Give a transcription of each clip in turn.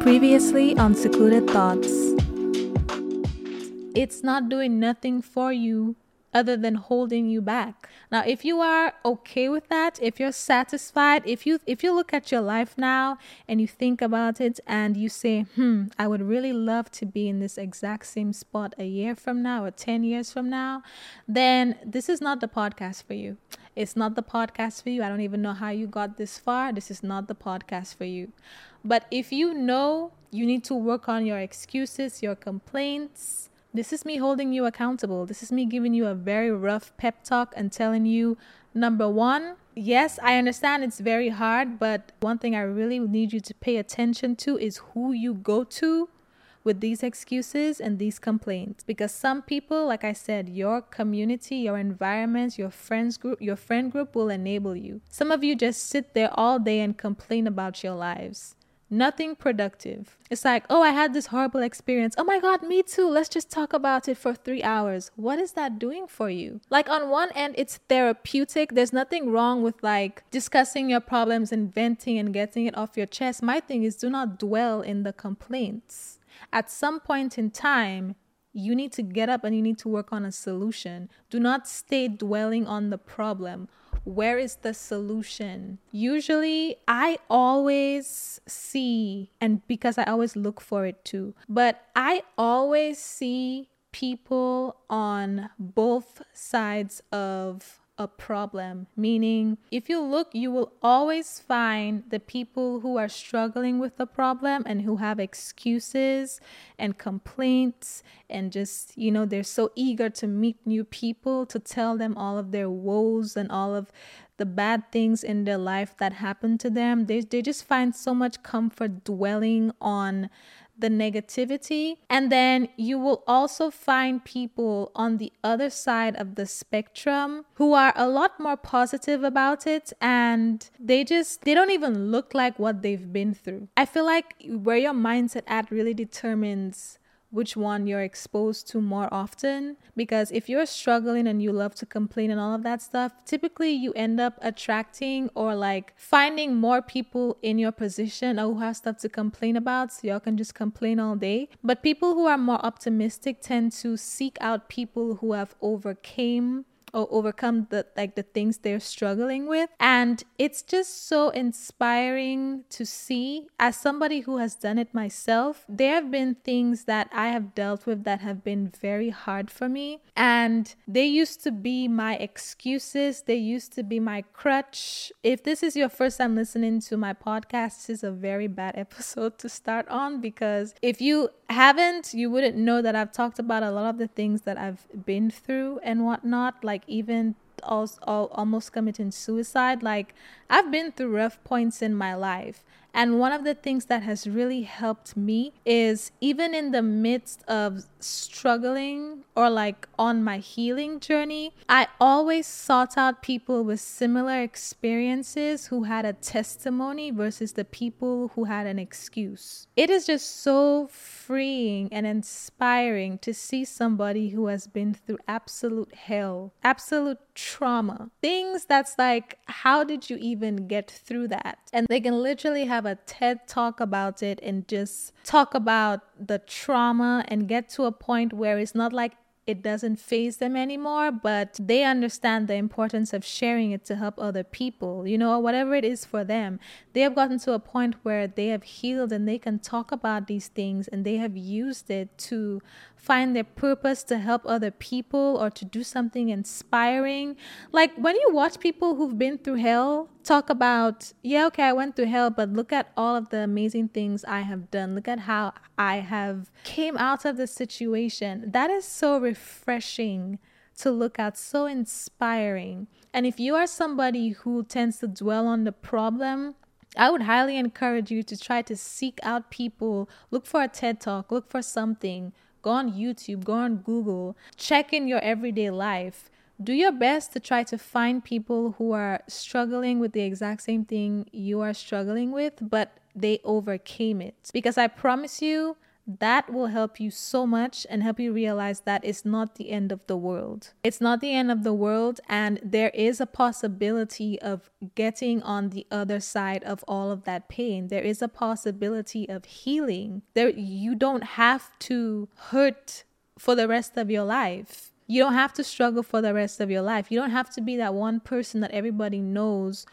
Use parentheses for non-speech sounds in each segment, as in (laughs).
Previously on Secluded Thoughts. It's not doing nothing for you other than holding you back. Now, if you are okay with that, if you're satisfied, if you if you look at your life now and you think about it and you say, "Hmm, I would really love to be in this exact same spot a year from now or 10 years from now," then this is not the podcast for you. It's not the podcast for you. I don't even know how you got this far. This is not the podcast for you. But if you know you need to work on your excuses, your complaints, this is me holding you accountable. This is me giving you a very rough pep talk and telling you number one, yes, I understand it's very hard, but one thing I really need you to pay attention to is who you go to with these excuses and these complaints. Because some people like i said your community your environment your friends group your friend group will enable you. Some of you just sit there all day and complain about your lives Nothing productive. It's like, oh, I had this horrible experience. Oh my God, me too. Let's just talk about it for three hours. What is that doing for you? Like, on one end, it's therapeutic. There's nothing wrong with like discussing your problems and venting and getting it off your chest. My thing is, do not dwell in the complaints. At some point in time, you need to get up and you need to work on a solution. Do not stay dwelling on the problem where is the solution? Usually, I always see, and because I always look for it too, but I always see people on both sides of a problem. Meaning, if you look, you will always find the people who are struggling with the problem and who have excuses and complaints, and just, you know, they're so eager to meet new people to tell them all of their woes and all of the bad things in their life that happened to them. They, they just find so much comfort dwelling on the negativity. And then you will also find people on the other side of the spectrum who are a lot more positive about it and they just they don't even look like what they've been through. I feel like where your mindset at really determines which one you're exposed to more often. Because if you're struggling and you love to complain and all of that stuff, typically you end up attracting or like finding more people in your position who have stuff to complain about. So y'all can just complain all day. But people who are more optimistic tend to seek out people who have overcame or overcome the like the things they're struggling with. And it's just so inspiring to see as somebody who has done it myself there have been things that i have dealt with that have been very hard for me. And they used to be my excuses. They used to be my crutch. If this is your first time listening to my podcast this is a very bad (laughs) episode to start on because if you haven't you wouldn't know that i've talked about a lot of the things that i've been through and whatnot. Like like even almost committing suicide like i've been through rough points in my life and one of the things that has really helped me is even in the midst of struggling or like on my healing journey, I always sought out people with similar experiences who had a testimony versus the people who had an excuse. It is just so freeing and inspiring to see somebody who has been through absolute hell, absolute trauma, things that's like, how did you even get through that? And they can literally have a TED talk about it and just talk about the trauma and get to a point where it's not like it doesn't faze them anymore, but they understand the importance of sharing it to help other people, you know, whatever it is for them. They have gotten to a point where they have healed and they can talk about these things and they have used it to find their purpose to help other people or to do something inspiring. Like when you watch people who've been through hell talk about, yeah, okay, I went through hell, but look at all of the amazing things I have done. Look at how I have came out of the situation. That is so refreshing to look at, so inspiring. And if you are somebody who tends to dwell on the problem, I would highly encourage you to try to seek out people, look for a TED talk, look for something Go on YouTube, go on Google, check in your everyday life. Do your best to try to find people who are struggling with the exact same thing you are struggling with, but they overcame it. Because I promise you, that will help you so much and help you realize that it's not the end of the world. It's not the end of the world, and there is a possibility of getting on the other side of all of that pain. There is a possibility of healing. There you don't have to hurt for the rest of your life. You don't have to struggle for the rest of your life. You don't have to be that one person that everybody knows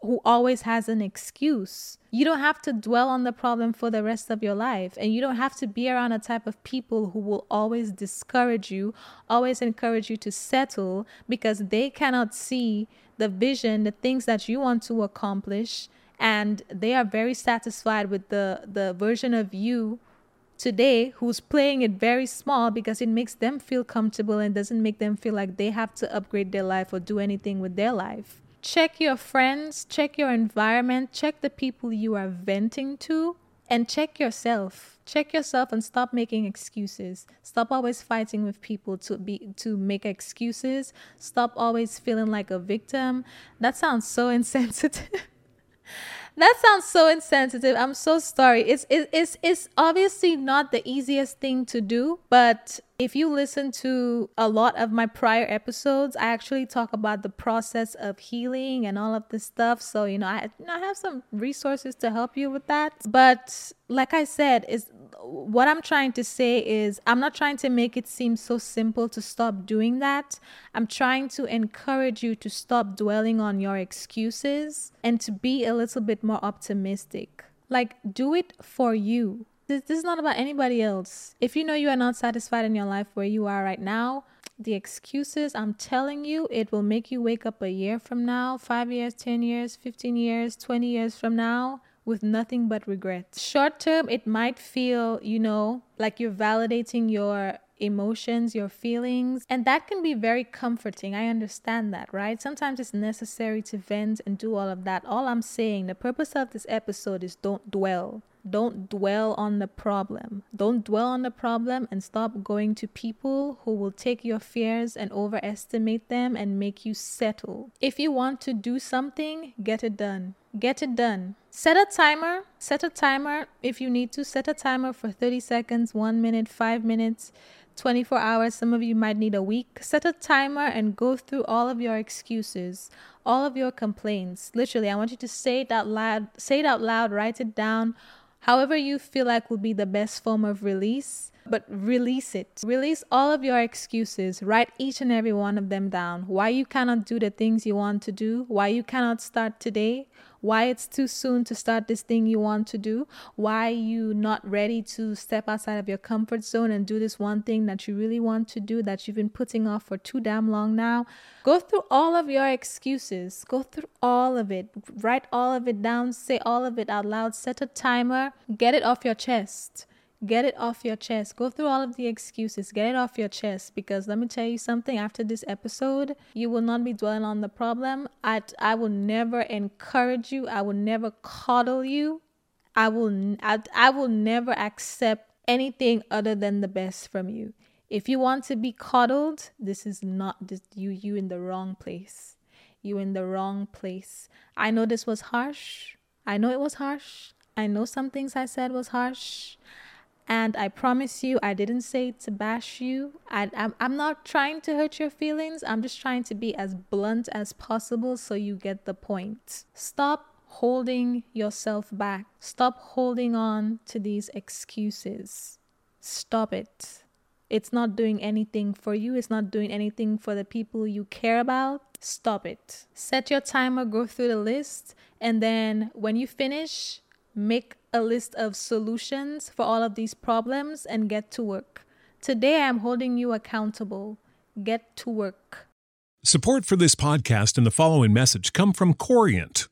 who always has an excuse. You don't have to dwell on the problem for the rest of your life. And you don't have to be around a type of people who will always discourage you, always encourage you to settle because they cannot see the vision, the things that you want to accomplish. And they are very satisfied with the, the version of you today who's playing it very small because it makes them feel comfortable and doesn't make them feel like they have to upgrade their life or do anything with their life. Check your friends, check your environment, check the people you are venting to, and check yourself. Check yourself and stop making excuses. Stop always fighting with people to be to make excuses. Stop always feeling like a victim. That sounds so (laughs) insensitive that sounds so insensitive. I'm so sorry. It's it, it's it's obviously not the easiest thing to do, but if you listen to a lot of my prior episodes, I actually talk about the process of healing and all of this stuff. So, you know, I, I have some resources to help you with that. But like I said, is what I'm trying to say is I'm not trying to make it seem so simple to stop doing that. I'm trying to encourage you to stop dwelling on your excuses and to be a little bit more optimistic. Like, do it for you. This, this is not about anybody else. If you know you are not satisfied in your life where you are right now, the excuses, I'm telling you, it will make you wake up a year from now, five years, 10 years, 15 years, 20 years from now with nothing but regret. Short term, it might feel, you know, like you're validating your emotions, your feelings, and that can be very comforting. I understand that, right? Sometimes it's necessary to vent and do all of that. All I'm saying, the purpose of this episode is don't dwell. Don't dwell on the problem. Don't dwell on the problem and stop going to people who will take your fears and overestimate them and make you settle. If you want to do something, get it done. Get it done. Set a timer. Set a timer if you need to. Set a timer for 30 seconds, 1 minute, 5 minutes. 24 hours, some of you might need a week. Set a timer and go through all of your excuses, all of your complaints. Literally, I want you to say it out loud, say it out loud, write it down however you feel like will be the best form of release, but release it. Release all of your excuses. Write each and every one of them down. Why you cannot do the things you want to do, why you cannot start today, why it's too soon to start this thing you want to do, why you not ready to step outside of your comfort zone and do this one thing that you really want to do that you've been putting off for too damn long now. Go through all of your excuses. Go through all of it. Write all of it down, say all of it out loud, set a timer, get it off your chest. Get it off your chest. Go through all of the excuses. Get it off your chest because let me tell you something after this episode, you will not be dwelling on the problem. I I will never encourage you. I will never coddle you. I will I, I will never accept anything other than the best from you. If you want to be coddled, this is not this, you you in the wrong place. You in the wrong place. I know this was harsh. I know it was harsh. I know some things I said was harsh. And I promise you, I didn't say to bash you. I, I'm, I'm not trying to hurt your feelings. I'm just trying to be as blunt as possible so you get the point. Stop holding yourself back. Stop holding on to these excuses. Stop it. it's not doing anything for you, it's not doing anything for the people you care about, stop it. Set your timer, go through the list, and then when you finish, make a list of solutions for all of these problems and get to work. Today, I'm holding you accountable. Get to work. Support for this podcast and the following message come from Corient.